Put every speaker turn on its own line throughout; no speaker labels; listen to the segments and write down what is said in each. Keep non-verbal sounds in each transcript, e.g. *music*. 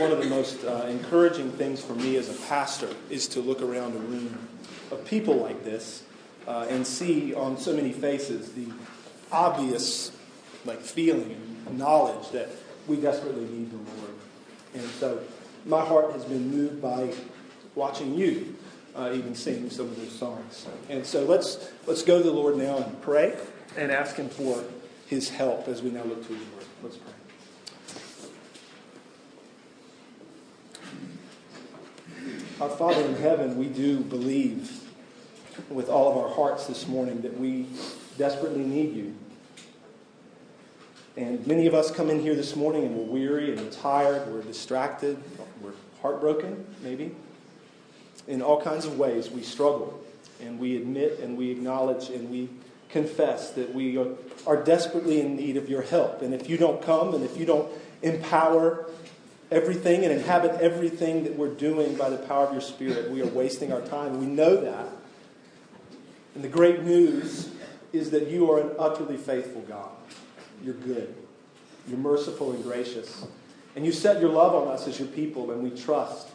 one of the most uh, encouraging things for me as a pastor is to look around a room of people like this uh, and see on so many faces the obvious like feeling and knowledge that we desperately need the Lord. And so my heart has been moved by watching you uh, even sing some of those songs. And so let's let's go to the Lord now and pray and ask Him for His help as we now look to His Word. Let's pray. Our Father in heaven, we do believe with all of our hearts this morning that we desperately need you. And many of us come in here this morning and we're weary and we're tired, we're distracted, we're heartbroken, maybe. In all kinds of ways, we struggle. And we admit and we acknowledge and we confess that we are desperately in need of your help. And if you don't come and if you don't empower everything and inhabit everything that we're doing by the power of your Spirit, we are wasting our time. We know that. And the great news is that you are an utterly faithful God. You're good. You're merciful and gracious. And you set your love on us as your people, and we trust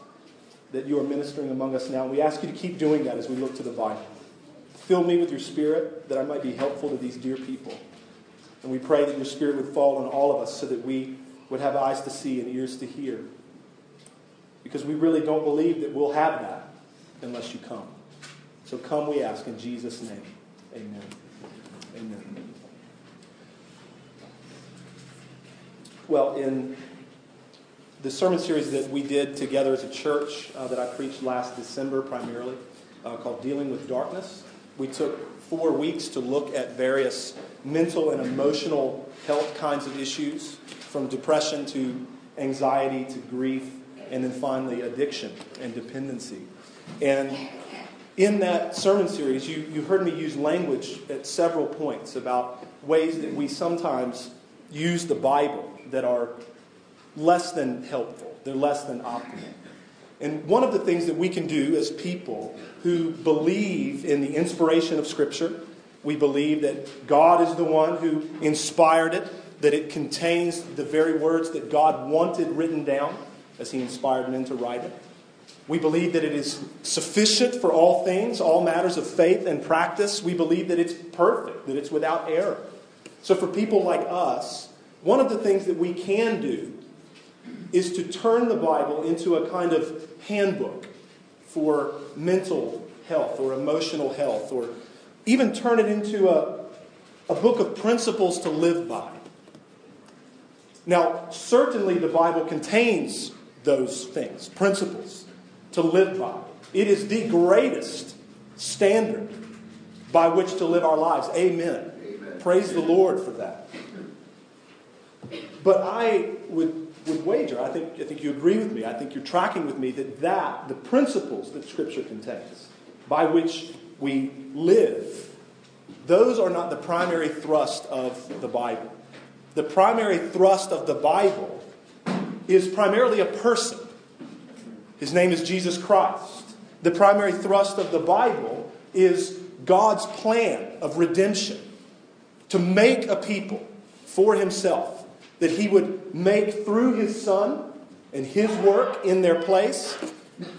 that you are ministering among us now. And we ask you to keep doing that as we look to the Bible. Fill me with your spirit that I might be helpful to these dear people. And we pray that your spirit would fall on all of us so that we would have eyes to see and ears to hear. Because we really don't believe that we'll have that unless you come. So come, we ask, in Jesus' name. Amen. Amen. Well, in the sermon series that we did together as a church uh, that I preached last December primarily, uh, called Dealing with Darkness, we took four weeks to look at various mental and emotional health kinds of issues, from depression to anxiety to grief, and then finally addiction and dependency. And in that sermon series, you, you heard me use language at several points about ways that we sometimes use the Bible that are less than helpful, they're less than optimal. And one of the things that we can do as people who believe in the inspiration of Scripture, we believe that God is the one who inspired it, that it contains the very words that God wanted written down as He inspired men to write it. We believe that it is sufficient for all things, all matters of faith and practice. We believe that it's perfect, that it's without error. So, for people like us, one of the things that we can do is to turn the Bible into a kind of handbook for mental health or emotional health, or even turn it into a, a book of principles to live by. Now, certainly the Bible contains those things, principles to live by. It is the greatest standard by which to live our lives. Amen. Amen. Praise the Lord for that. But I would would wager, I think, I think you agree with me, I think you're tracking with me, that, that the principles that Scripture contains, by which we live, those are not the primary thrust of the Bible. The primary thrust of the Bible is primarily a person. His name is Jesus Christ. The primary thrust of the Bible is God's plan of redemption to make a people for himself that he would make through his son and his work in their place,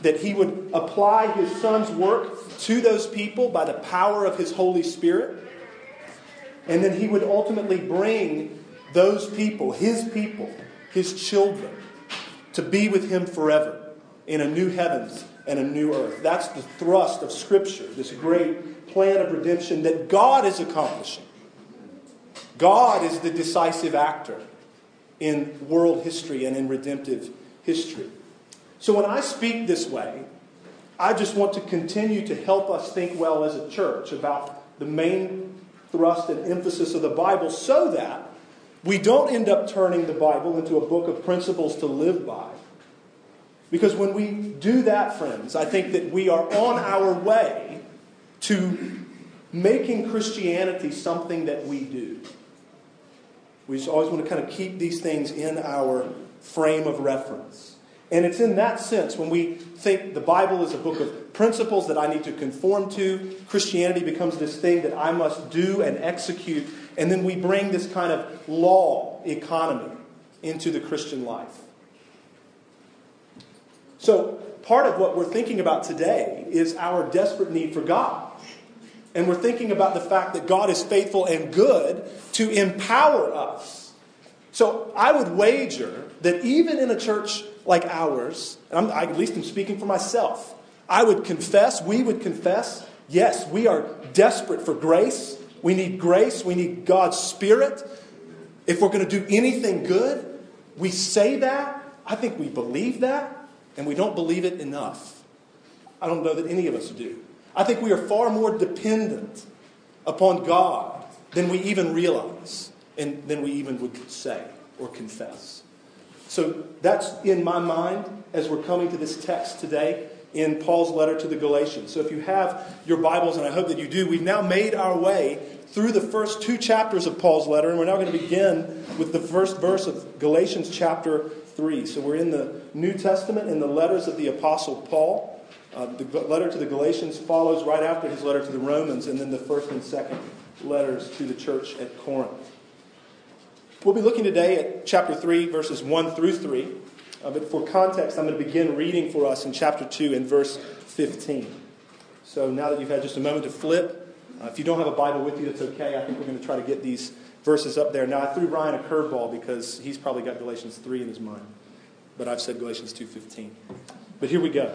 that he would apply his son's work to those people by the power of his Holy Spirit, and then he would ultimately bring those people, his people, his children, to be with him forever in a new heavens and a new earth. That's the thrust of Scripture, this great plan of redemption that God is accomplishing. God is the decisive actor in world history and in redemptive history. So when I speak this way, I just want to continue to help us think well as a church about the main thrust and emphasis of the Bible so that we don't end up turning the Bible into a book of principles to live by. Because when we do that, friends, I think that we are on our way to making Christianity something that we do. We just always want to kind of keep these things in our frame of reference. And it's in that sense when we think the Bible is a book of principles that I need to conform to, Christianity becomes this thing that I must do and execute, and then we bring this kind of law economy into the Christian life. So, part of what we're thinking about today is our desperate need for God. And we're thinking about the fact that God is faithful and good to empower us. So, I would wager that even in a church like ours, and I'm, at least I'm speaking for myself, I would confess, we would confess, yes, we are desperate for grace. We need grace. We need God's Spirit. If we're going to do anything good, we say that. I think we believe that, and we don't believe it enough. I don't know that any of us do. I think we are far more dependent upon God than we even realize and than we even would say or confess. So that's in my mind as we're coming to this text today in Paul's letter to the Galatians. So if you have your Bibles, and I hope that you do, we've now made our way through the first two chapters of Paul's letter, and we're now going to begin with the first verse of Galatians chapter 3. So we're in the New Testament in the letters of the Apostle Paul. Uh, the letter to the Galatians follows right after his letter to the Romans, and then the first and second letters to the church at Corinth. We'll be looking today at chapter 3, verses 1 through 3. Uh, but for context, I'm going to begin reading for us in chapter 2 in verse 15. So now that you've had just a moment to flip, uh, if you don't have a Bible with you, that's okay. I think we're going to try to get these verses up there. Now, I threw Ryan a curveball because he's probably got Galatians 3 in his mind. But I've said Galatians 2.15. But here we go.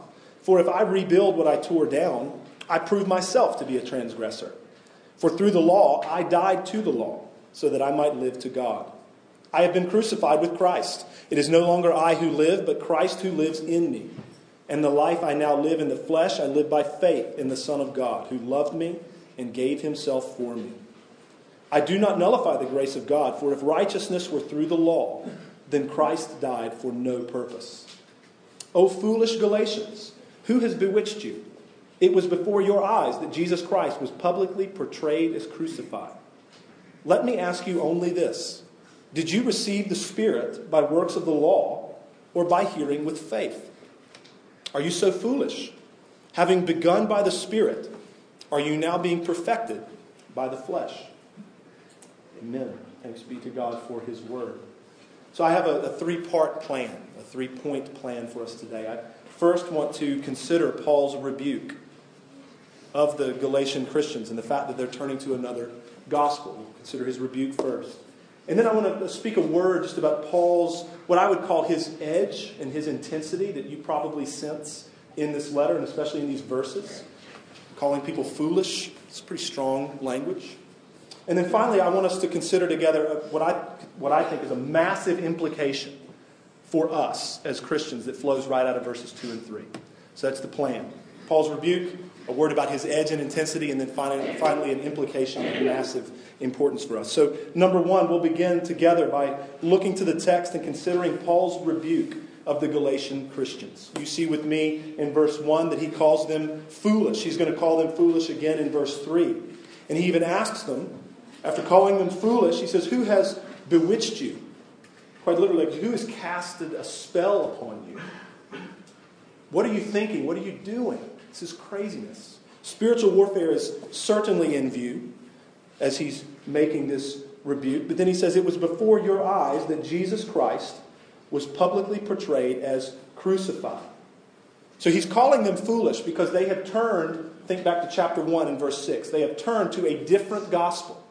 For if I rebuild what I tore down, I prove myself to be a transgressor. For through the law I died to the law, so that I might live to God. I have been crucified with Christ. It is no longer I who live, but Christ who lives in me. And the life I now live in the flesh, I live by faith in the Son of God, who loved me and gave himself for me. I do not nullify the grace of God, for if righteousness were through the law, then Christ died for no purpose. O foolish Galatians, who has bewitched you? It was before your eyes that Jesus Christ was publicly portrayed as crucified. Let me ask you only this did you receive the Spirit by works of the law or by hearing with faith? Are you so foolish? Having begun by the Spirit, are you now being perfected by the flesh? Amen. Thanks be to God for His Word. So I have a, a three part plan, a three point plan for us today. I first want to consider Paul's rebuke of the Galatian Christians and the fact that they're turning to another gospel. We'll consider his rebuke first. And then I want to speak a word just about Paul's, what I would call his edge and his intensity that you probably sense in this letter, and especially in these verses. Calling people foolish, it's pretty strong language. And then finally, I want us to consider together what I, what I think is a massive implication for us as Christians that flows right out of verses 2 and 3. So that's the plan. Paul's rebuke, a word about his edge and intensity, and then finally, finally an implication of massive importance for us. So, number one, we'll begin together by looking to the text and considering Paul's rebuke of the Galatian Christians. You see with me in verse 1 that he calls them foolish. He's going to call them foolish again in verse 3. And he even asks them, after calling them foolish, he says, Who has bewitched you? Quite literally, who has casted a spell upon you? What are you thinking? What are you doing? This is craziness. Spiritual warfare is certainly in view as he's making this rebuke. But then he says, It was before your eyes that Jesus Christ was publicly portrayed as crucified. So he's calling them foolish because they have turned, think back to chapter 1 and verse 6, they have turned to a different gospel.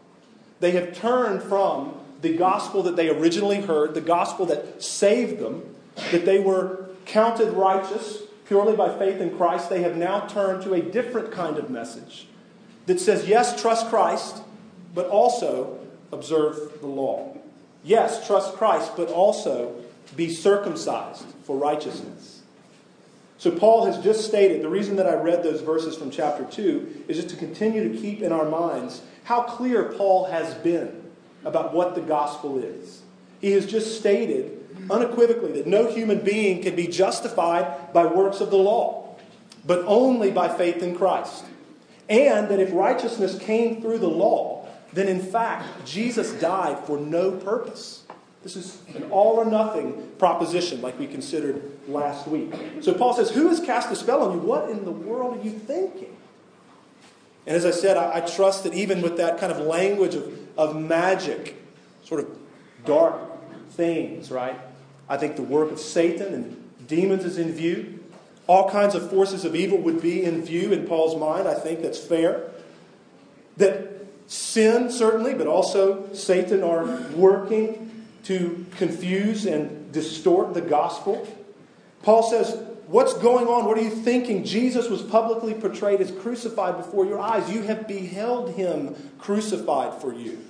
They have turned from the gospel that they originally heard, the gospel that saved them, that they were counted righteous purely by faith in Christ, they have now turned to a different kind of message that says, yes, trust Christ, but also observe the law. Yes, trust Christ, but also be circumcised for righteousness. So, Paul has just stated the reason that I read those verses from chapter 2 is just to continue to keep in our minds how clear Paul has been about what the gospel is. He has just stated unequivocally that no human being can be justified by works of the law, but only by faith in Christ. And that if righteousness came through the law, then in fact, Jesus died for no purpose. This is an all or nothing proposition, like we considered last week. So Paul says, Who has cast a spell on you? What in the world are you thinking? And as I said, I, I trust that even with that kind of language of, of magic, sort of dark things, right? I think the work of Satan and demons is in view. All kinds of forces of evil would be in view in Paul's mind. I think that's fair. That sin, certainly, but also Satan are working to confuse and distort the gospel. Paul says, What's going on? What are you thinking? Jesus was publicly portrayed as crucified before your eyes. You have beheld him crucified for you.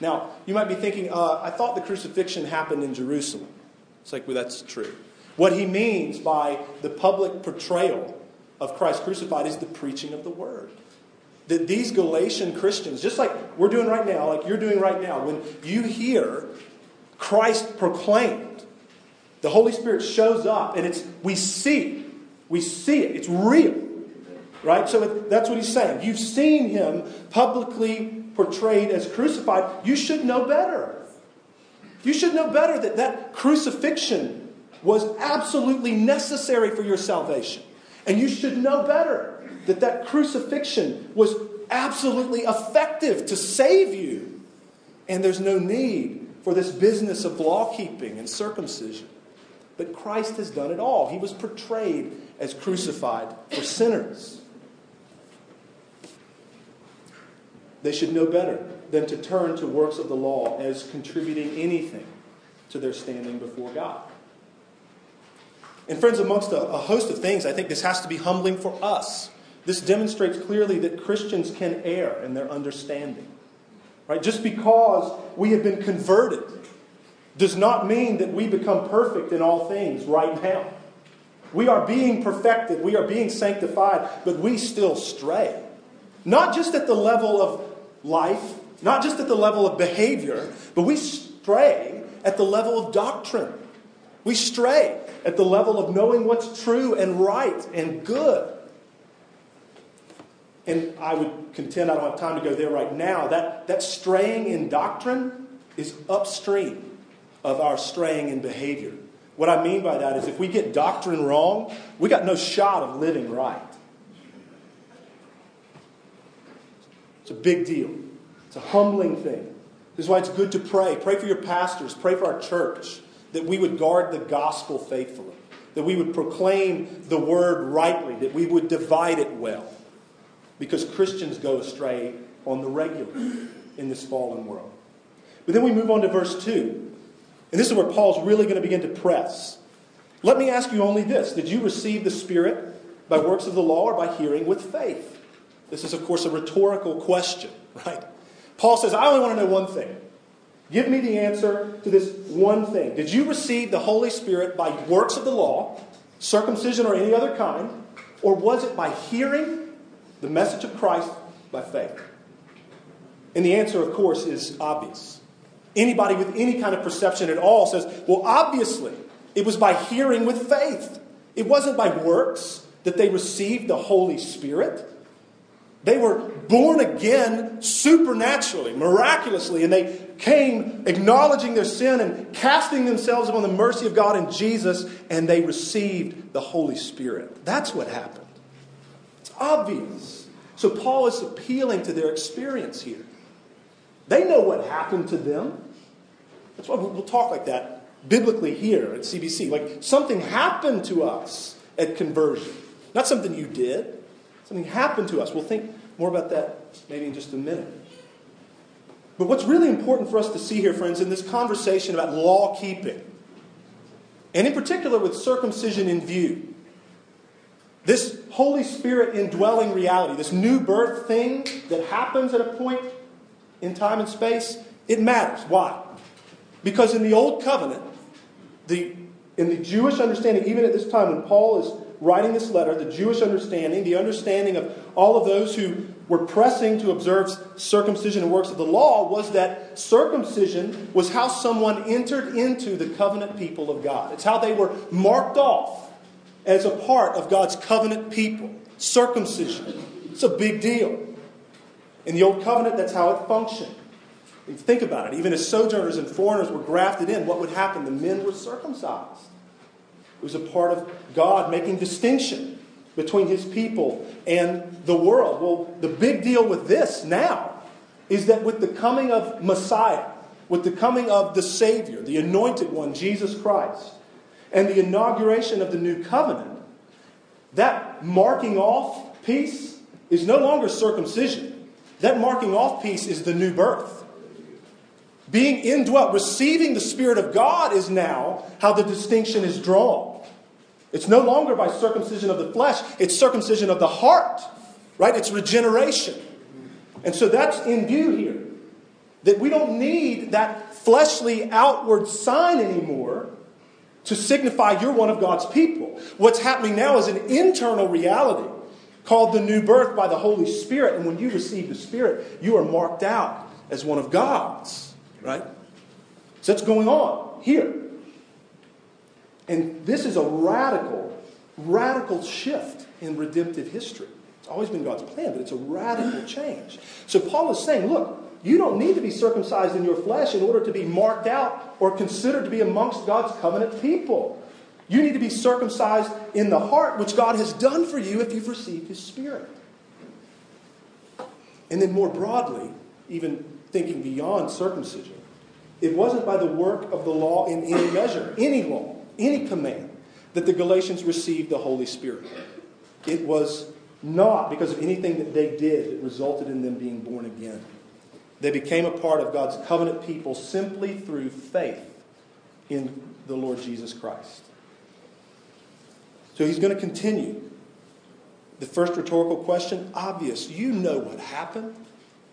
Now, you might be thinking, uh, I thought the crucifixion happened in Jerusalem. It's like, well, that's true. What he means by the public portrayal of Christ crucified is the preaching of the word. That these Galatian Christians, just like we're doing right now, like you're doing right now, when you hear Christ proclaimed, the Holy Spirit shows up and it's we see. We see it. It's real. Right? So that's what he's saying. You've seen him publicly portrayed as crucified, you should know better. You should know better that that crucifixion was absolutely necessary for your salvation. And you should know better that that crucifixion was absolutely effective to save you. And there's no need for this business of law keeping and circumcision. But Christ has done it all. He was portrayed as crucified for sinners. They should know better than to turn to works of the law as contributing anything to their standing before God. And, friends, amongst a, a, host of things, I think this has to be humbling for us. This demonstrates clearly that Christians can err in their understanding. Right? Just because we have been converted does not mean that we become perfect in all things right now. We are being perfected, we are being sanctified, but we still stray. Not just at the level of life, not just at the level of behavior, but we stray at the level of doctrine. We stray at the level of knowing what's true and right and good. And I would contend, I don't have time to go there right now, that, that straying in doctrine is upstream of our straying in behavior. What I mean by that is if we get doctrine wrong, we got no shot of living right. It's a big deal. It's a humbling thing. This is why it's good to pray. Pray for your pastors, pray for our church, that we would guard the gospel faithfully, that we would proclaim the word rightly, that we would divide it well. Because Christians go astray on the regular in this fallen world. But then we move on to verse 2. And this is where Paul's really going to begin to press. Let me ask you only this Did you receive the Spirit by works of the law or by hearing with faith? This is, of course, a rhetorical question, *laughs* right? Paul says, I only want to know one thing. Give me the answer to this one thing. Did you receive the Holy Spirit by works of the law, circumcision or any other kind, or was it by hearing the message of Christ by faith? And the answer, of course, is obvious. Anybody with any kind of perception at all says, well, obviously, it was by hearing with faith. It wasn't by works that they received the Holy Spirit. They were born again supernaturally, miraculously, and they came acknowledging their sin and casting themselves upon the mercy of God and Jesus, and they received the Holy Spirit. That's what happened. It's obvious. So Paul is appealing to their experience here. They know what happened to them. That's why we'll talk like that biblically here at CBC. Like something happened to us at conversion, not something you did. Something happened to us. We'll think more about that maybe in just a minute. But what's really important for us to see here, friends, in this conversation about law keeping, and in particular with circumcision in view, this Holy Spirit indwelling reality, this new birth thing that happens at a point in time and space, it matters. Why? Because in the Old Covenant, the, in the Jewish understanding, even at this time when Paul is writing this letter, the Jewish understanding, the understanding of all of those who were pressing to observe circumcision and works of the law, was that circumcision was how someone entered into the covenant people of God. It's how they were marked off as a part of God's covenant people. Circumcision. It's a big deal. In the Old Covenant, that's how it functioned. Think about it. Even as sojourners and foreigners were grafted in, what would happen? The men were circumcised. It was a part of God making distinction between his people and the world. Well, the big deal with this now is that with the coming of Messiah, with the coming of the Savior, the anointed one, Jesus Christ, and the inauguration of the new covenant, that marking off piece is no longer circumcision. That marking off piece is the new birth. Being indwelt, receiving the Spirit of God is now how the distinction is drawn. It's no longer by circumcision of the flesh, it's circumcision of the heart, right? It's regeneration. And so that's in view here. That we don't need that fleshly outward sign anymore to signify you're one of God's people. What's happening now is an internal reality called the new birth by the Holy Spirit. And when you receive the Spirit, you are marked out as one of God's, right? So that's going on here. And this is a radical, radical shift in redemptive history. It's always been God's plan, but it's a radical *clears throat* change. So Paul is saying, look, you don't need to be circumcised in your flesh in order to be marked out or considered to be amongst God's covenant people. You need to be circumcised in the heart, which God has done for you if you've received His Spirit. And then, more broadly, even thinking beyond circumcision, it wasn't by the work of the law in any measure, any law, any command, that the Galatians received the Holy Spirit. It was not because of anything that they did that resulted in them being born again. They became a part of God's covenant people simply through faith in the Lord Jesus Christ. So he's going to continue. The first rhetorical question obvious. You know what happened.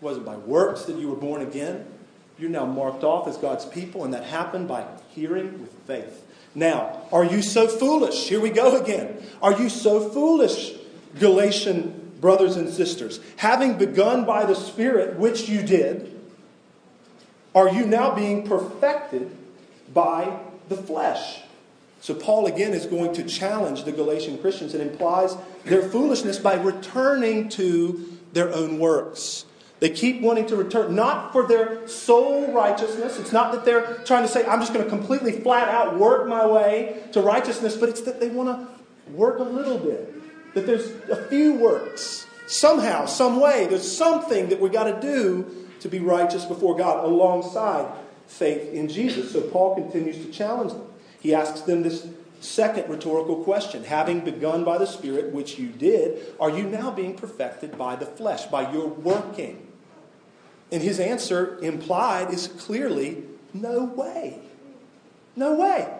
It wasn't by works that you were born again. You're now marked off as God's people, and that happened by hearing with faith. Now, are you so foolish? Here we go again. Are you so foolish, Galatian brothers and sisters? Having begun by the Spirit, which you did, are you now being perfected by the flesh? So, Paul again is going to challenge the Galatian Christians and implies their foolishness by returning to their own works. They keep wanting to return, not for their sole righteousness. It's not that they're trying to say, I'm just going to completely flat out work my way to righteousness, but it's that they want to work a little bit. That there's a few works. Somehow, some way, there's something that we've got to do to be righteous before God alongside faith in Jesus. So Paul continues to challenge them. He asks them this second rhetorical question Having begun by the Spirit, which you did, are you now being perfected by the flesh, by your working? And his answer implied is clearly no way. No way.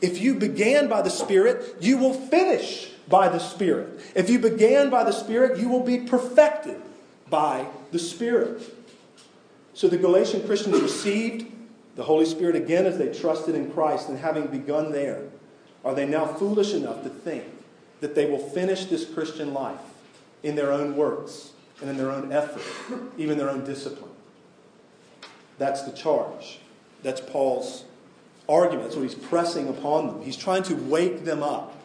If you began by the Spirit, you will finish by the Spirit. If you began by the Spirit, you will be perfected by the Spirit. So the Galatian Christians received the Holy Spirit again as they trusted in Christ, and having begun there, are they now foolish enough to think that they will finish this Christian life in their own works and in their own effort, even their own discipline? That's the charge. That's Paul's argument. That's what he's pressing upon them. He's trying to wake them up.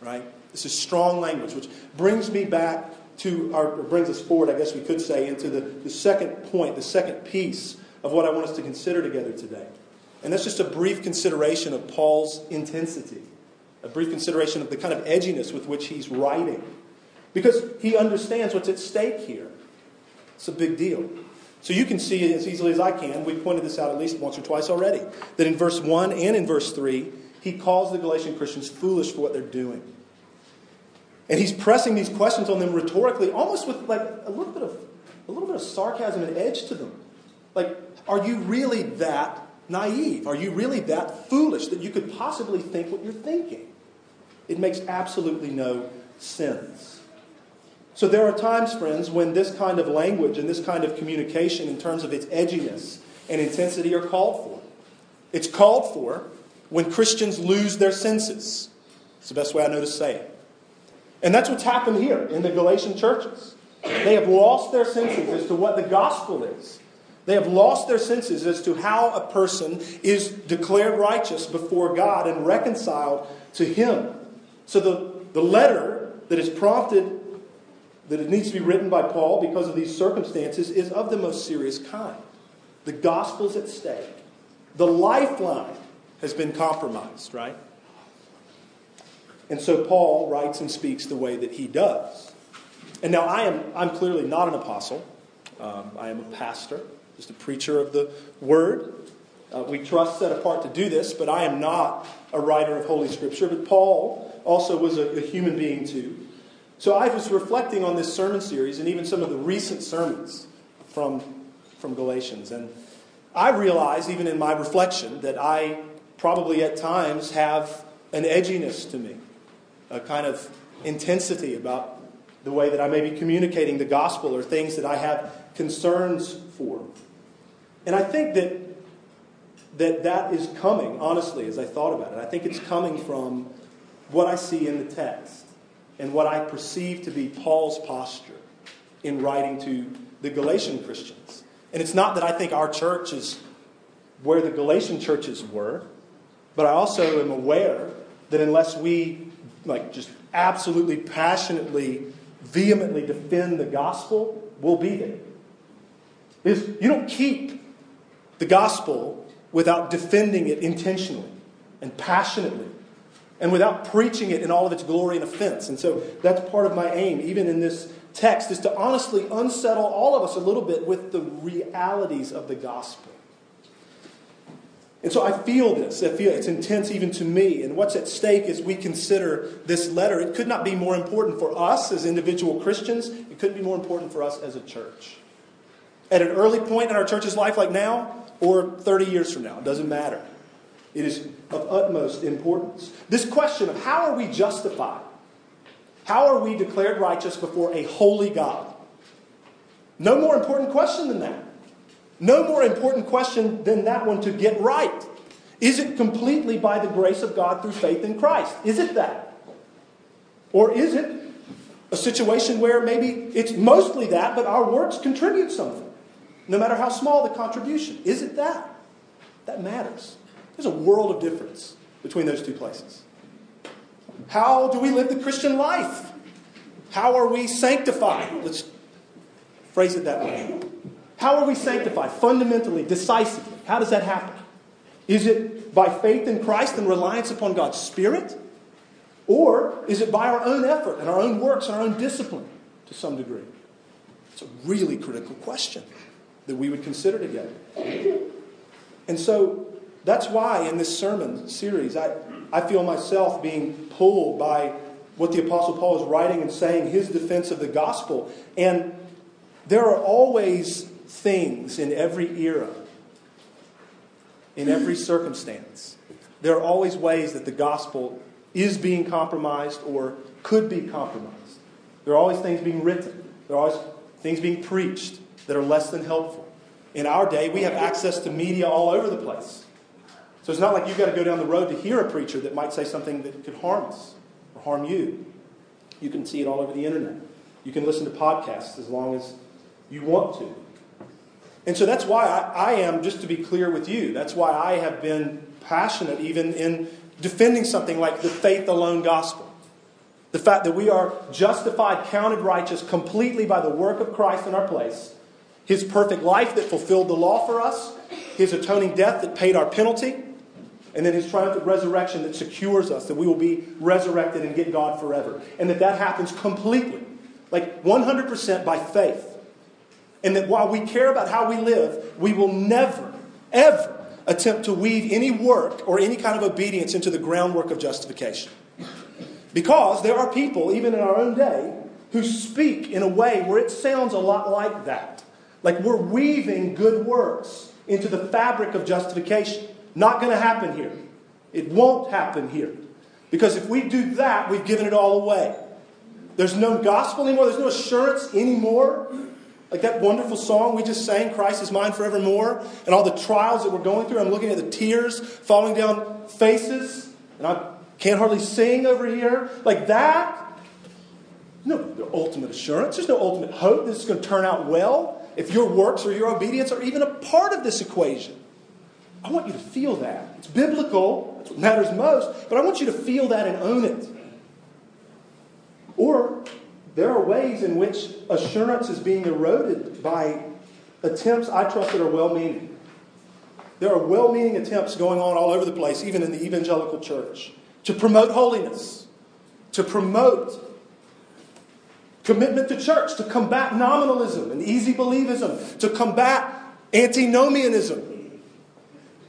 Right? This is strong language, which brings me back to, or brings us forward, I guess we could say, into the, the second point, the second piece of what I want us to consider together today. And that's just a brief consideration of Paul's intensity, a brief consideration of the kind of edginess with which he's writing. Because he understands what's at stake here. It's a big deal. So you can see as easily as I can, we pointed this out at least once or twice already, that in verse 1 and in verse 3, he calls the Galatian Christians foolish for what they're doing. And he's pressing these questions on them rhetorically, almost with like a little bit of a little bit of sarcasm and edge to them. Like, are you really that naive? Are you really that foolish that you could possibly think what you're thinking? It makes absolutely no sense. So there are times, friends, when this kind of language and this kind of communication, in terms of its edginess and intensity, are called for. It's called for when Christians lose their senses. It's the best way I know to say it. And that's what's happened here in the Galatian churches. They have lost their senses as to what the gospel is. They have lost their senses as to how a person is declared righteous before God and reconciled to Him. So the, the letter that is prompted, that it needs to be written by Paul because of these circumstances, is of the most serious kind. The gospel's at stake. The lifeline has been compromised, right? And so Paul writes and speaks the way that he does. And now I am I'm clearly not an apostle. Um, I am a pastor, just a preacher of the word. Uh, we trust set apart to do this, but I am not a writer of Holy Scripture. But Paul also was a, a human being too. So I was reflecting on this sermon series and even some of the recent sermons from, from Galatians. And I realize, even in my reflection, that I probably at times have an edginess to me, a kind of intensity about the way that I may be communicating the gospel or things that I have concerns for. And I think that that, that is coming, honestly, as I thought about it. I think it's coming from what I see in the text and what I perceive to be Paul's posture in writing to the Galatian Christians. And it's not that I think our church is where the Galatian churches were, but I also am aware that unless we like just absolutely passionately, vehemently defend the gospel, we'll be there. You don't keep the gospel without defending it intentionally and passionately and without preaching it in all of its glory and offense. And so that's part of my aim, even in this text, is to honestly unsettle all of us a little bit with the realities of the gospel. And so I feel this. I feel it's intense even to me. And what's at stake as we consider this letter, it could not be more important for us as individual Christians. It couldn't be more important for us as a church. At an early point in our church's life, like now, or 30 years from now, it doesn't matter. It is of utmost importance. This question of how are we justified? How are we declared righteous before a holy God? No more important question than that. No more important question than that one to get right. Is it completely by the grace of God through faith in Christ? Is it that? Or is it a situation where maybe it's mostly that, but our works contribute something, no matter how small the contribution? Is it that? That matters. There's a world of difference between those two places. How do we live the Christian life? How are we sanctified? Let's phrase it that way. How are we sanctified? Fundamentally, decisively. How does that happen? Is it by faith in Christ and reliance upon God's Spirit? Or is it by our own effort and our own works and our own discipline to some degree? It's a really critical question that we would consider together. And so that's why in this sermon series, I, I feel myself being pulled by what the Apostle Paul is writing and saying, his defense of the gospel. And there are always things in every era, in every circumstance. There are always ways that the gospel is being compromised or could be compromised. There are always things being written, there are always things being preached that are less than helpful. In our day, we have access to media all over the place. So it's not like you've got to go down the road to hear a preacher that might say something that could harm us or harm you. You can see it all over the internet. You can listen to podcasts as long as you want to. And so that's why I, I, am, just to be clear with you, that's why I have been passionate even in defending something like the faith alone gospel. The fact that we are justified, counted righteous completely by the work of Christ in our place, His perfect life that fulfilled the law for us, His atoning death that paid our penalty, and then His triumphant resurrection that secures us that we will be resurrected and get God forever. And that that happens completely, like 100% by faith. And that while we care about how we live, we will never, ever attempt to weave any work or any kind of obedience into the groundwork of justification. Because there are people, even in our own day, who speak in a way where it sounds a lot like that. Like we're weaving good works into the fabric of justification. Not going to happen here. It won't happen here. Because if we do that, we've given it all away. There's no gospel anymore, there's no assurance anymore like that wonderful song we just sang, Christ is mine forevermore, and all the trials that we're going through. I'm looking at the tears falling down faces, and I can't hardly sing over here. Like that, no ultimate assurance. There's no ultimate hope this is going to turn out well if your works or your obedience are even a part of this equation. I want you to feel that. It's biblical, that's what matters most, but I want you to feel that and own it. Or there are ways in which assurance is being eroded by attempts I trust that are well meaning. There are well meaning attempts going on all over the place, even in the evangelical church, to promote holiness, to promote commitment to church, to combat nominalism and easy believism, to combat antinomianism.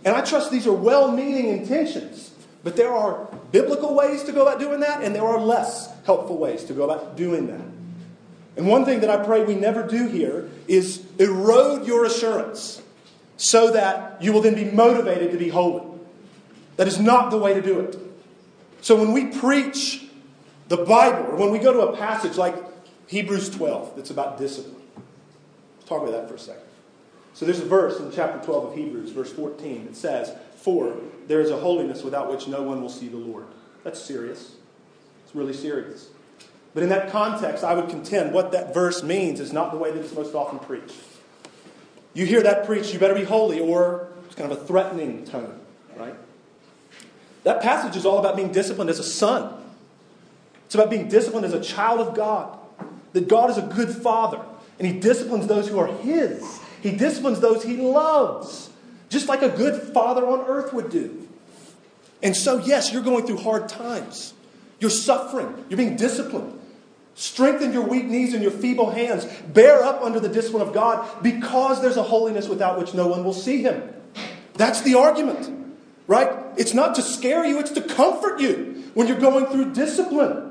And I trust these are well meaning intentions, but there are biblical ways to go about doing that, and there are less helpful ways to go about doing that. And one thing that I pray we never do here is erode your assurance so that you will then be motivated to be holy. That is not the way to do it. So when we preach the Bible, or when we go to a passage like Hebrews 12 that's about discipline, let's talk about that for a second. So there's a verse in chapter 12 of Hebrews, verse 14, that says, For there is a holiness without which no one will see the Lord. That's serious. It's really serious. But in that context, I would contend what that verse means is not the way that it's most often preached. You hear that preached, you better be holy, or it's kind of a threatening tone, right? That passage is all about being disciplined as a son. It's about being disciplined as a child of God. That God is a good father, and He disciplines those who are His. He disciplines those He loves, just like a good father on earth would do. And so, yes, you're going through hard times. You're suffering. You're being disciplined. Strengthen your weak knees and your feeble hands. Bear up under the discipline of God because there's a holiness without which no one will see him. That's the argument, right? It's not to scare you, it's to comfort you when you're going through discipline.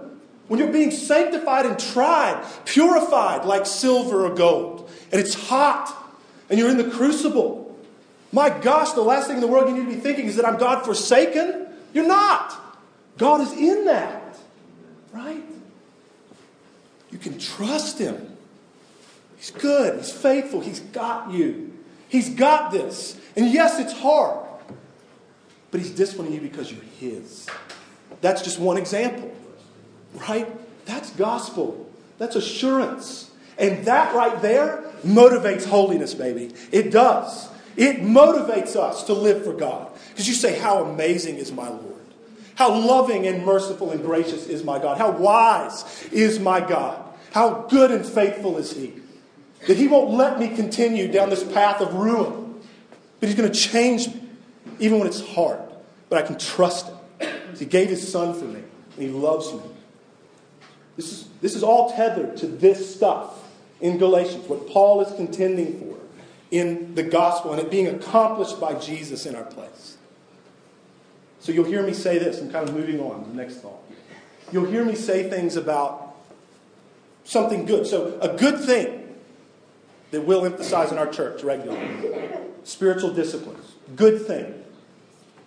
When you're being sanctified and tried, purified like silver or gold, and it's hot, and you're in the crucible. My gosh, the last thing in the world you need to be thinking is that I'm God forsaken. You're not. God is in that, right? You can trust Him. He's good. He's faithful. He's got you. He's got this. And yes, it's hard, but He's disciplining you because you're His. That's just one example, right? That's gospel. That's assurance. And that right there motivates holiness, baby. It does. It motivates us to live for God. Because you say, How amazing is my Lord? How loving and merciful and gracious is my God? How wise is my God? How good and faithful is He? That He won't let me continue down this path of ruin, but He's going to change me, even when it's hard. But I can trust Him. He gave His Son for me, and He loves me. This is, this is all tethered to this stuff in Galatians, what Paul is contending for in the gospel, and it being accomplished by Jesus in our place. So you'll hear me say this. I'm kind of moving on to the next thought. You'll hear me say things about something good. So, a good thing that we'll emphasize in our church regularly spiritual disciplines. Good thing.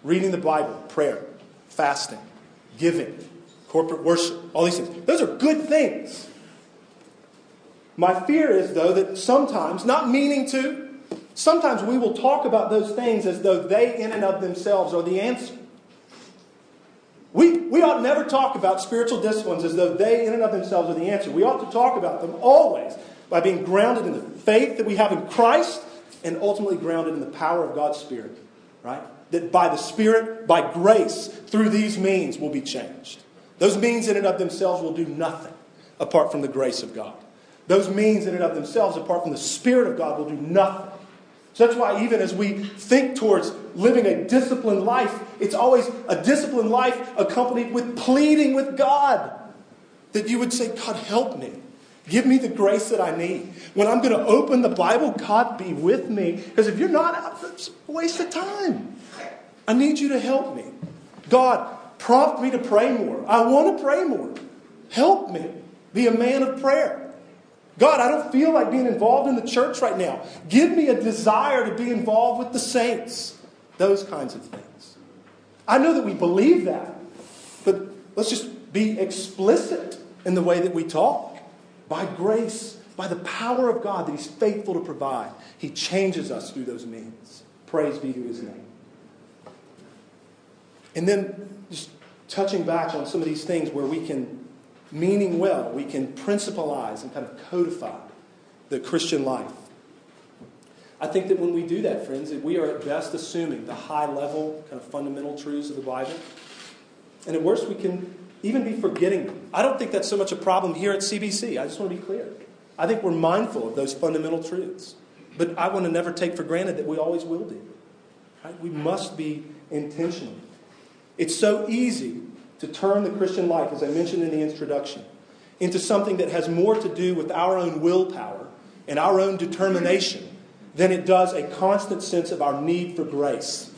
Reading the Bible, prayer, fasting, giving, corporate worship, all these things. Those are good things. My fear is, though, that sometimes, not meaning to, sometimes we will talk about those things as though they, in and of themselves, are the answer. We, we ought never talk about spiritual disciplines as though they, in and of themselves, are the answer. We ought to talk about them always by being grounded in the faith that we have in Christ and ultimately grounded in the power of God's Spirit, right? That by the Spirit, by grace, through these means will be changed. Those means in and of themselves will do nothing apart from the grace of God. Those means in and of themselves, apart from the Spirit of God, will do nothing so that's why, even as we think towards living a disciplined life, it's always a disciplined life accompanied with pleading with God. That you would say, God, help me. Give me the grace that I need. When I'm going to open the Bible, God, be with me. Because if you're not, it's a waste of time. I need you to help me. God, prompt me to pray more. I want to pray more. Help me be a man of prayer. God, I don't feel like being involved in the church right now. Give me a desire to be involved with the saints. Those kinds of things. I know that we believe that, but let's just be explicit in the way that we talk. By grace, by the power of God that He's faithful to provide, He changes us through those means. Praise be to His name. And then just touching back on some of these things where we can meaning well, we can principalize and kind of codify the Christian life. I think that when we do that, friends, that we are at best assuming the high level, kind of fundamental truths of the Bible. And at worst, we can even be forgetting them. I don't think that's so much a problem here at CBC. I just want to be clear. I think we're mindful of those fundamental truths. But I want to never take for granted that we always will be. Right? We must be intentional. It's so easy to turn the Christian life, as I mentioned in the introduction, into something that has more to do with our own willpower and our own determination than it does a constant sense of our need for grace.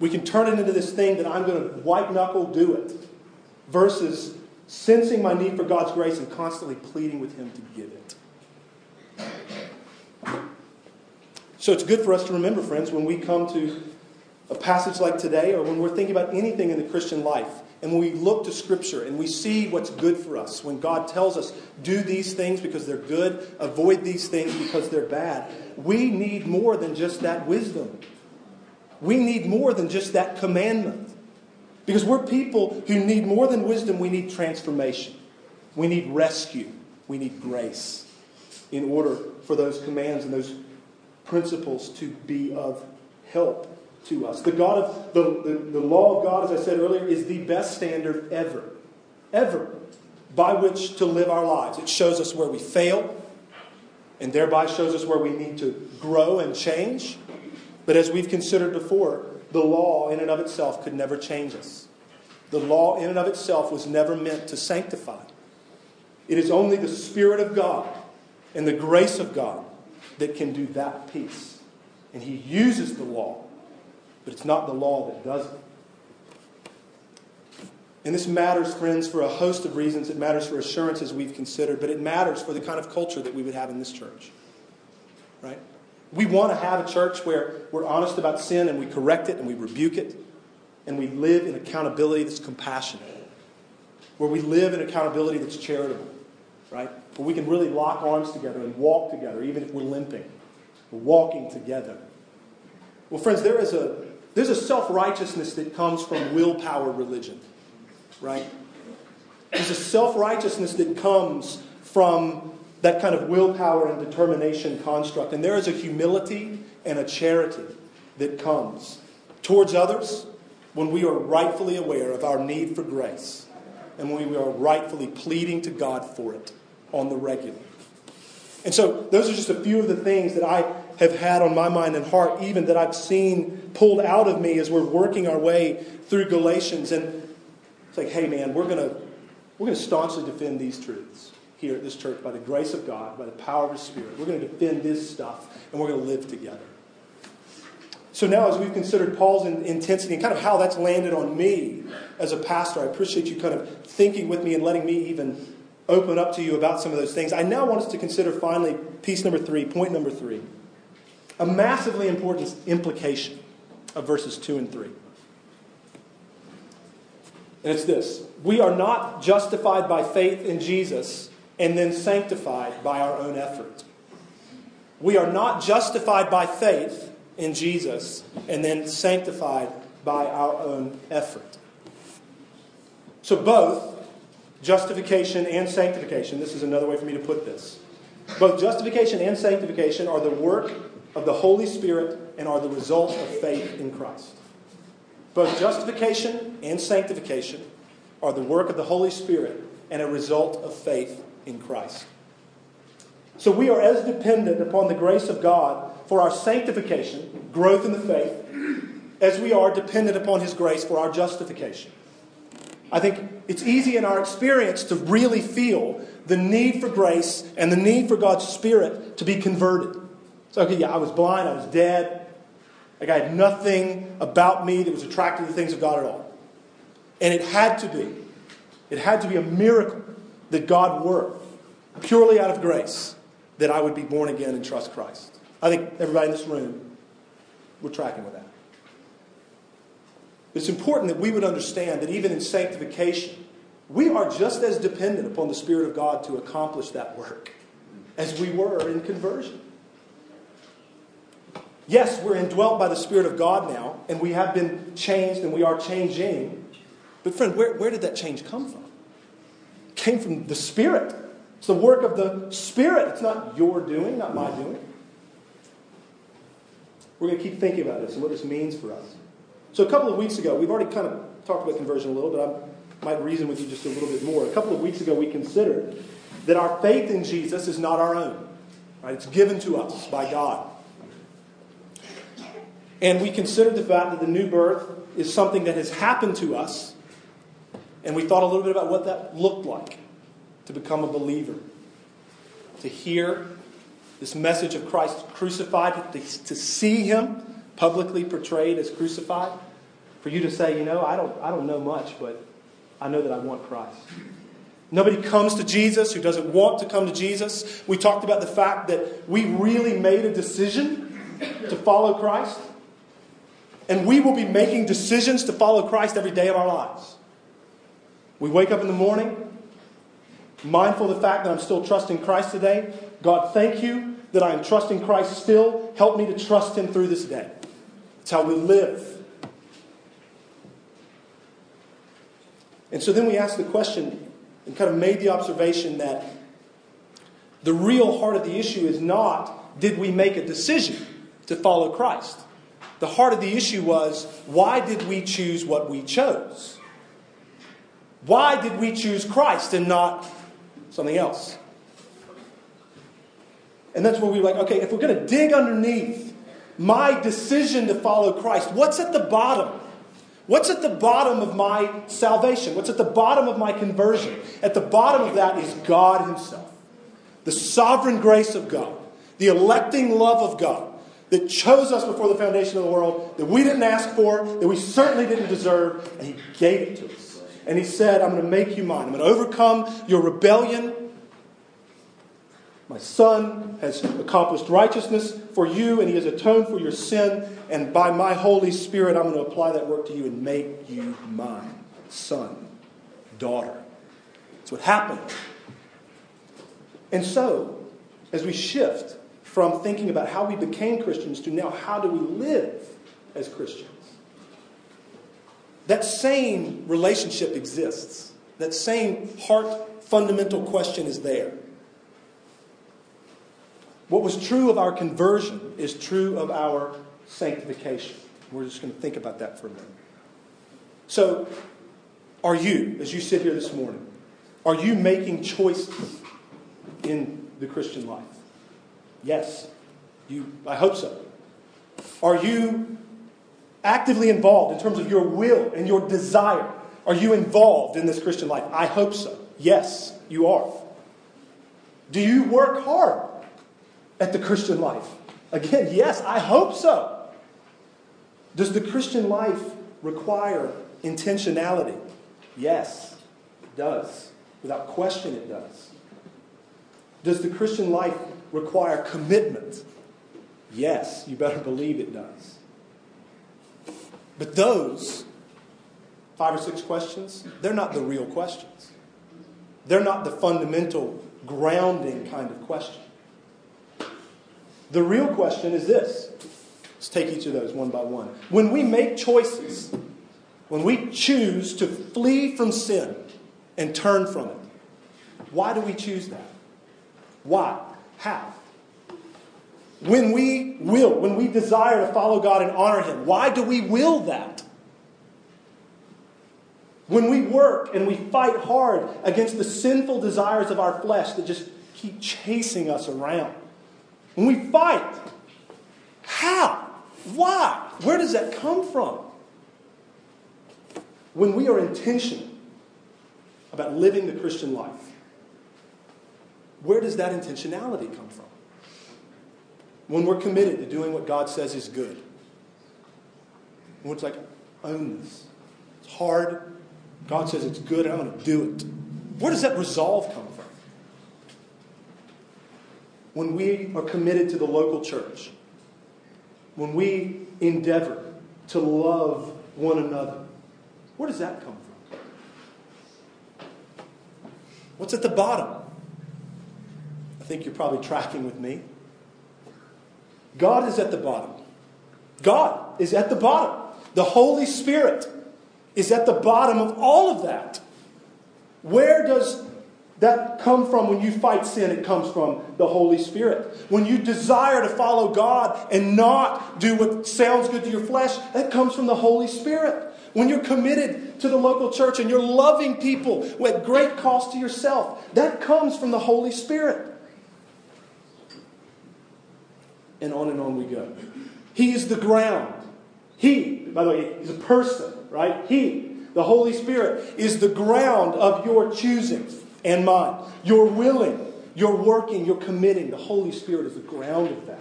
We can turn it into this thing that I'm going to white knuckle do it, versus sensing my need for God's grace and constantly pleading with Him to give it. So it's good for us to remember, friends, when we come to a passage like today or when we're thinking about anything in the Christian life and when we look to Scripture and we see what's good for us, when God tells us, do these things because they're good, avoid these things because they're bad, we need more than just that wisdom. We need more than just that commandment. Because we're people who need more than wisdom, we need transformation. We need rescue. We need grace in order for those commands and those principles to be of help to us. The God of the, the, the law of God, as I said earlier, is the best standard ever. Ever. By which to live our lives. It shows us where we fail, and thereby shows us where we need to grow and change. But as we've considered before, the law in and of itself could never change us. The law in and of itself was never meant to sanctify. It is only the Spirit of God and the grace of God that can do that piece. And He uses the law, but it's not the law that does it. And this matters, friends, for a host of reasons. It matters for assurances we've considered, but it matters for the kind of culture that we would have in this church. Right? We want to have a church where we're honest about sin and we correct it and we rebuke it and we live in accountability that's compassionate. Where we live in accountability that's charitable, right? Where we can really lock arms together and walk together, even if we're limping. We're walking together. Well, friends, there is a there's a self-righteousness that comes from willpower religion, right? There's a self-righteousness that comes from that kind of willpower and determination construct. And there is a humility and a charity that comes towards others when we are rightfully aware of our need for grace and when we are rightfully pleading to God for it on the regular. And so, those are just a few of the things that I have had on my mind and heart, even that I've seen pulled out of me as we're working our way through Galatians. And it's like, hey, man, we're going to we're going to staunchly defend these truths here at this church by the grace of God, by the power of His Spirit. We're going to defend this stuff, and we're going to live together. So now, as we've considered Paul's intensity and kind of how that's landed on me as a pastor, I appreciate you kind of thinking with me and letting me even open up to you about some of those things. I now want us to consider finally piece number three, point number three, a massively important implication of verses two and three. And it's this We are not justified by faith in Jesus and then sanctified by our own effort. We are not justified by faith in Jesus and then sanctified by our own effort. So, both justification and sanctification, this is another way for me to put this. Both justification and sanctification are the work of the Holy Spirit and are the result of faith in Christ. Both justification and sanctification are the work of the Holy Spirit and a result of faith in Christ. So we are as dependent upon the grace of God for our sanctification, growth in the faith, as we are dependent upon His grace for our justification. I think it's easy in our experience to really feel the need for grace and the need for God's Spirit to be converted. So, yeah, I was blind, I was dead. Like I had nothing about me that was attracted to the things of God at all. And it had to be. It had to be a miracle that God worked purely out of grace that I would be born again and trust Christ. I think everybody in this room, we're tracking with that. It's important that we would understand that even in sanctification, we are just as dependent upon the Spirit of God to accomplish that work as we were in conversion. Yes, we're indwelt by the Spirit of God now, and we have been changed and we are changing. But, friend, where, where did that change come from? It came from the Spirit. It's the work of the Spirit. It's not your doing, not my doing. We're going to keep thinking about this and what this means for us. So, a couple of weeks ago, we've already kind of talked about conversion a little, but I might reason with you just a little bit more. A couple of weeks ago, we considered that our faith in Jesus is not our own. Right? It's given to us by God. And we considered the fact that the new birth is something that has happened to us. And we thought a little bit about what that looked like to become a believer, to hear this message of Christ crucified, to, see him publicly portrayed as crucified, for you to say, you know, I don't, I don't know much, but I know that I want Christ. Nobody comes to Jesus who doesn't want to come to Jesus. We talked about the fact that we really made a decision to follow Christ. And we will be making decisions to follow Christ every day of our lives. We wake up in the morning, mindful of the fact that I'm still trusting Christ today. God, thank you that I am trusting Christ still. Help me to trust Him through this day. It's how we live. And so then we ask the question and kind of made the observation that the real heart of the issue is not did we make a decision to follow Christ? The heart of the issue was why did we choose what we chose? Why did we choose Christ and not something else? And that's where we are like, okay, if we're going to dig underneath my decision to follow Christ, what's at the bottom? What's at the bottom of my salvation? What's at the bottom of my conversion? At the bottom of that is God Himself. The sovereign grace of God, the electing love of God that chose us before the foundation of the world, that we didn't ask for, that we certainly didn't deserve, and He gave it to us. And He said, I'm going to make you mine. I'm going to overcome your rebellion. My Son has accomplished righteousness for you, and He has atoned for your sin and by my Holy Spirit, I'm going to apply that work to you and make you mine, son, daughter. That's what happened. And so, as we shift from thinking about how we became Christians to now how do we live as Christians, that same relationship exists. That same heart fundamental question is there. What was true of our conversion is true of our sanctification. We're just going to think about that for a minute. So, are you, as you sit here this morning, are you making choices in the Christian life? Yes. You, I hope so. Are you actively involved in terms of your will and your desire? Are you involved in this Christian life? I hope so. Yes, you are. Do you work hard at the Christian life? Again, yes, I hope so. Does the Christian life require intentionality? Yes, it does. Without question, it does. Does the Christian life require commitment? Yes, you better believe it does. But those five or six questions, they're not the real questions. They're not the fundamental, grounding kind of question. The real question is this Let's take each of those one by one. When we make choices, when we choose to flee from sin and turn from it, why do we choose that? Why? How? When we will, when we desire to follow God and honor Him, why do we will that? When we work and we fight hard against the sinful desires of our flesh that just keep chasing us around, when we fight, how? Why? Where does that come from? When we are intentional about living the Christian life, where does that intentionality come from? When we're committed to doing what God says is good. When it's like, own this. It's hard. God says it's good, I'm going to do it. Where does that resolve come from? When we are committed to the local church, when we endeavor to love one another, where does that come from? What's at the bottom? I think you're probably tracking with me. God is at the bottom. God is at the bottom. The Holy Spirit is at the bottom of all of that. Where does that come from when you fight sin, it comes from the Holy Spirit. When you desire to follow God and not do what sounds good to your flesh, that comes from the Holy Spirit. When you're committed to the local church and you're loving people at great cost to yourself, that comes from the Holy Spirit. And on and on we go. He is the ground. He, by the way, is a person, right? He, the Holy Spirit, is the ground of your choosing and mine. You're willing, you're working, you're committing. The Holy Spirit is the ground of that.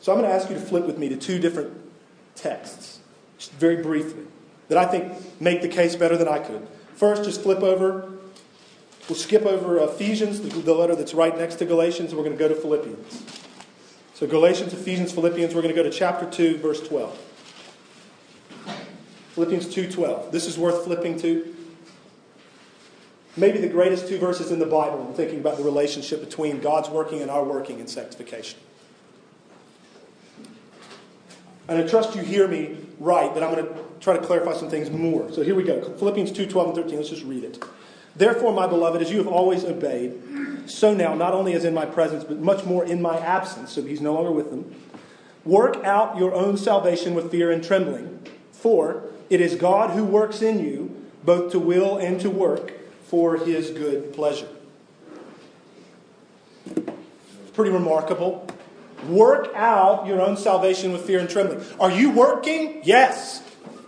So I'm going to ask you to flip with me to two different texts, just very briefly, that I think make the case better than I could. First, just flip over. We'll skip over uh, Ephesians, the letter that's right next to Galatians, and we're going to go to Philippians. So, Galatians, Ephesians, Philippians, we're going to go to chapter 2, verse 12. Philippians 2:12. This is worth flipping to. Maybe the greatest two verses in the Bible when thinking about the relationship between God's working and our working in sanctification. And I trust you hear me right, but I'm going to try to clarify some things more. So here we go. Philippians 2 12 and 13. Let's just read it. Therefore, my beloved, as you have always obeyed, so now, not only as in my presence, but much more in my absence, so he's no longer with them, work out your own salvation with fear and trembling. For it is God who works in you, both to will and to work for his good pleasure. It's pretty remarkable. Work out your own salvation with fear and trembling. Are you working? Yes.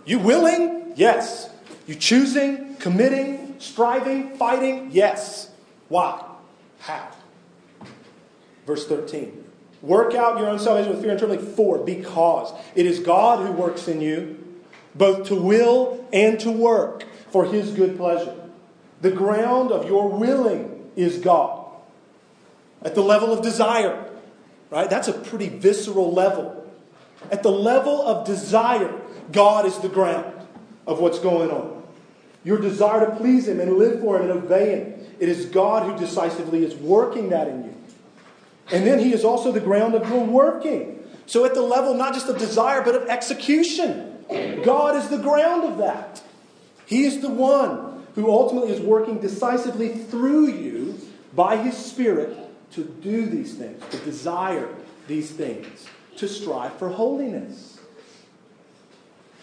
You willing? Yes. You choosing, committing, striving, fighting? Yes. Why? How? Verse 13. Work out your own salvation with fear and trembling, for because it is God who works in you, both to will and to work for his good pleasure. The ground of your willing is God. At the level of desire, Right? That's a pretty visceral level. At the level of desire, God is the ground of what's going on. Your desire to please Him and live for Him and obey Him. It is God who decisively is working that in you. And then He is also the ground of your working. So, at the level not just of desire, but of execution, God is the ground of that. He is the one who ultimately is working decisively through you by His Spirit to do these things, to desire these things, to strive for holiness.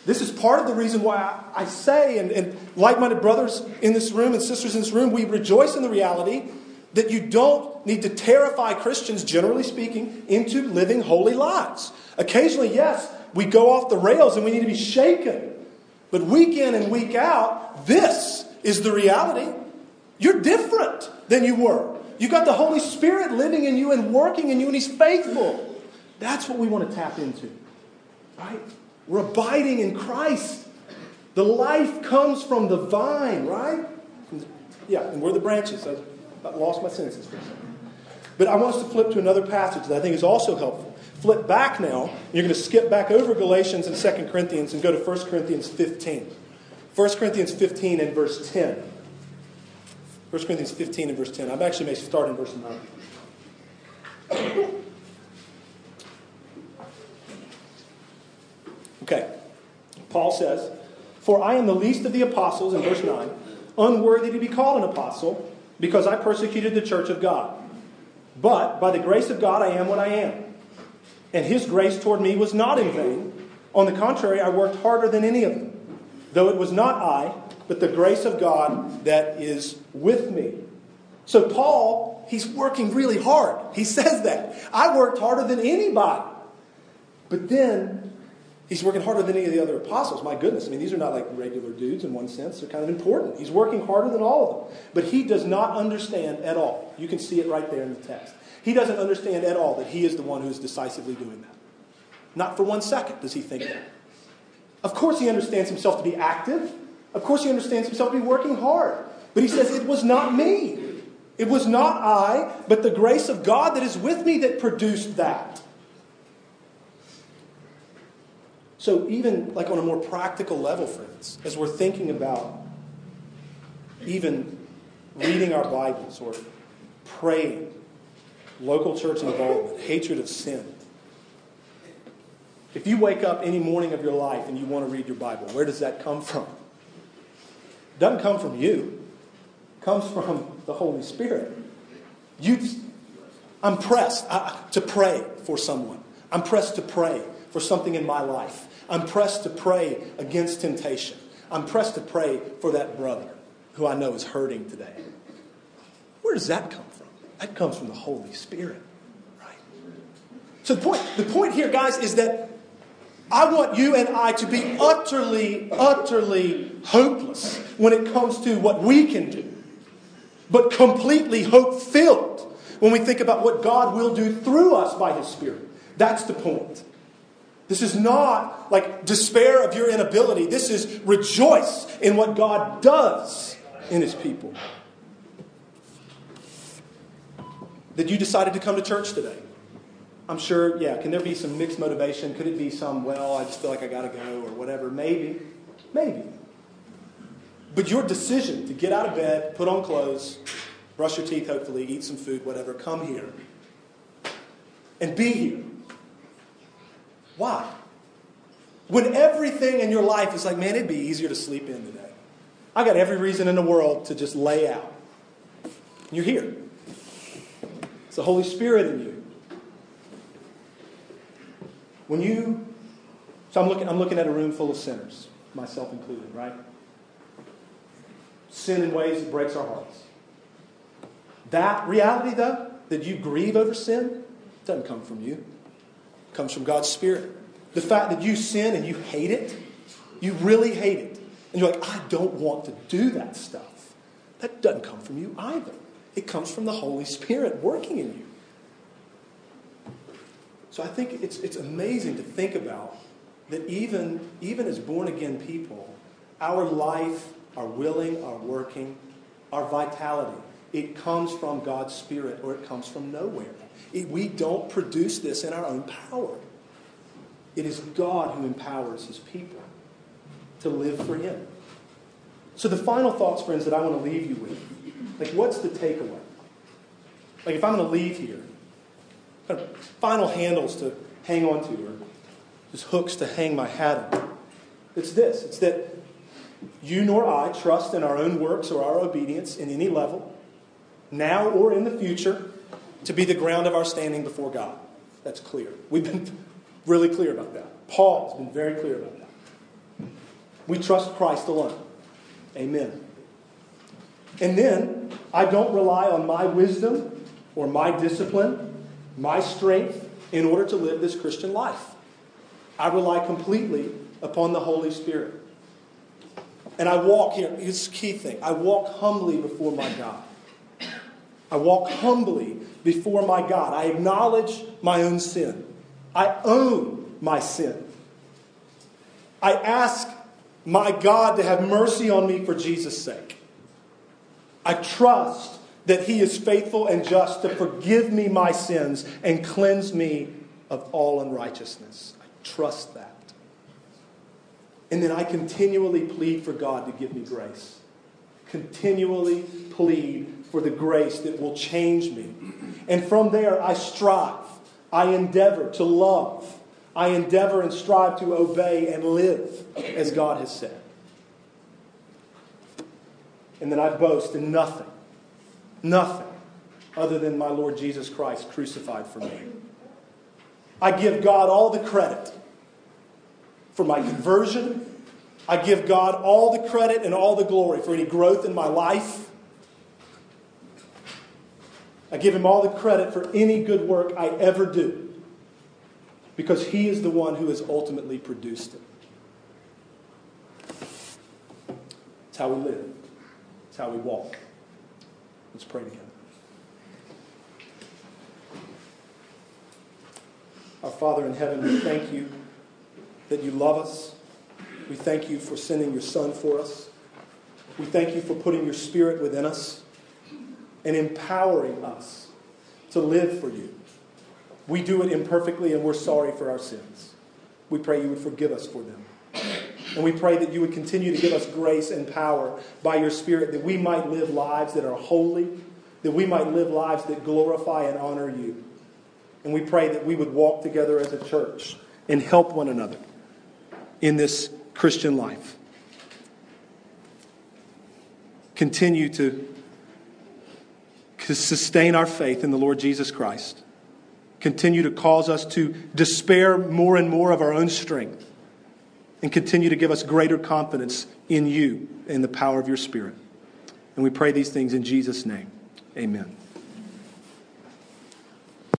This is part of the reason why I, I say, and, and like minded brothers in this room and sisters in this room, we rejoice in the reality that you don't need to terrify Christians, generally speaking, into living holy lives. Occasionally, yes, we go off the rails and we need to be shaken. But week in and week out, this is the reality. You're different than you were. You've got the Holy Spirit living in you and working in you, and He's faithful. That's what we want to tap into. Right? We're abiding in Christ. The life comes from the vine, right? Yeah, and we're the branches. I lost my senses for a second. But I want us to flip to another passage that I think is also helpful. Flip back now. You're going to skip back over Galatians and 2 Corinthians and go to 1 Corinthians 15. 1 Corinthians 15 and verse 10. 1 Corinthians 15 and verse 10. I'm actually may start in verse 9. Okay. Paul says, For I am the least of the apostles, in verse 9, unworthy to be called an apostle, because I persecuted the church of God. But by the grace of God, I am what I am. And his grace toward me was not in vain. On the contrary, I worked harder than any of them. Though it was not I, but the grace of God that is with me. So, Paul, he's working really hard. He says that. I worked harder than anybody. But then, he's working harder than any of the other apostles. My goodness. I mean, these are not like regular dudes in one sense. They're kind of important. He's working harder than all of them. But he does not understand at all. You can see it right there in the text. He doesn't understand at all that he is the one who is decisively doing that. Not for one second does he think that. Of course, he understands himself to be active. Of course, he understands himself to be working hard. But he says, It was not me. It was not I, but the grace of God that is with me that produced that. So, even like on a more practical level, friends, as we're thinking about even reading our Bibles or praying, local church involvement, hatred of sin. If you wake up any morning of your life and you want to read your Bible, where does that come from? It doesn't come from you. It comes from the Holy Spirit. You, I'm pressed uh, to pray for someone. I'm pressed to pray for something in my life. I'm pressed to pray against temptation. I'm pressed to pray for that brother who I know is hurting today. Where does that come from? That comes from the Holy Spirit, right? So the point, the point here, guys, is that I want you and I to be utterly, utterly hopeless when it comes to what we can do, but completely hope filled when we think about what God will do through us by His Spirit. That's the point. This is not like despair of your inability. This is rejoice in what God does in His people. That you decided to come to church today. I'm sure, yeah, can there be some mixed motivation? Could it be some, well, I just feel like I got to go or whatever? Maybe. Maybe. But your decision to get out of bed, put on clothes, brush your teeth, hopefully, eat some food, whatever, come here and be here why? When everything in your life is like, man, it'd be easier to sleep in today. I got every reason in the world to just lay out. You're here. It's the Holy Spirit in you. When you, so I'm looking, I'm looking at a room full of sinners, myself included, right? Sin in ways that breaks our hearts. That reality, though, that you grieve over sin, doesn't come from you comes from God's Spirit. The fact that you sin and you hate it, you really hate it, and you're like, I don't want to do that stuff. That doesn't come from you either. It comes from the Holy Spirit working in you. So I think it's, it's amazing to think about that even, even as born again people, our life, our willing, our working, our vitality, it comes from God's Spirit or it comes from nowhere. We don't produce this in our own power. It is God who empowers his people to live for him. So, the final thoughts, friends, that I want to leave you with like, what's the takeaway? Like, if I'm going to leave here, kind of final handles to hang on to, or just hooks to hang my hat on, it's this it's that you nor I trust in our own works or our obedience in any level, now or in the future, to be the ground of our standing before God. That's clear. We've been *laughs* really clear about that. Paul has been very clear about that. We trust Christ alone. Amen. And then I don't rely on my wisdom or my discipline, my strength in order to live this Christian life. I rely completely upon the Holy Spirit. And I walk here, it's a key thing. I walk humbly before my God. I walk humbly before my God. I acknowledge my own sin. I own my sin. I ask my God to have mercy on me for Jesus' sake. I trust that He is faithful and just to forgive me my sins and cleanse me of all unrighteousness. I trust that. And then I continually plead for God to give me grace. Continually plead for the grace that will change me. And from there, I strive, I endeavor to love, I endeavor and strive to obey and live as God has said. And then I boast in nothing, nothing other than my Lord Jesus Christ crucified for me. I give God all the credit for my conversion. I give God all the credit and all the glory for any growth in my life. I give him all the credit for any good work I ever do because he is the one who has ultimately produced it. It's how we live, it's how we walk. Let's pray together. Our Father in heaven, we thank you that you love us. We thank you for sending your Son for us. We thank you for putting your Spirit within us and empowering us to live for you. We do it imperfectly and we're sorry for our sins. We pray you would forgive us for them. And we pray that you would continue to give us grace and power by your Spirit that we might live lives that are holy, that we might live lives that glorify and honor you. And we pray that we would walk together as a church and help one another in this Christian life. continue to, sustain our faith in the Lord Jesus Christ. Continue to cause us to despair more and more of our own strength. And continue to give us greater confidence in you, and the power of your Spirit. And we pray these things in Jesus' name. Amen.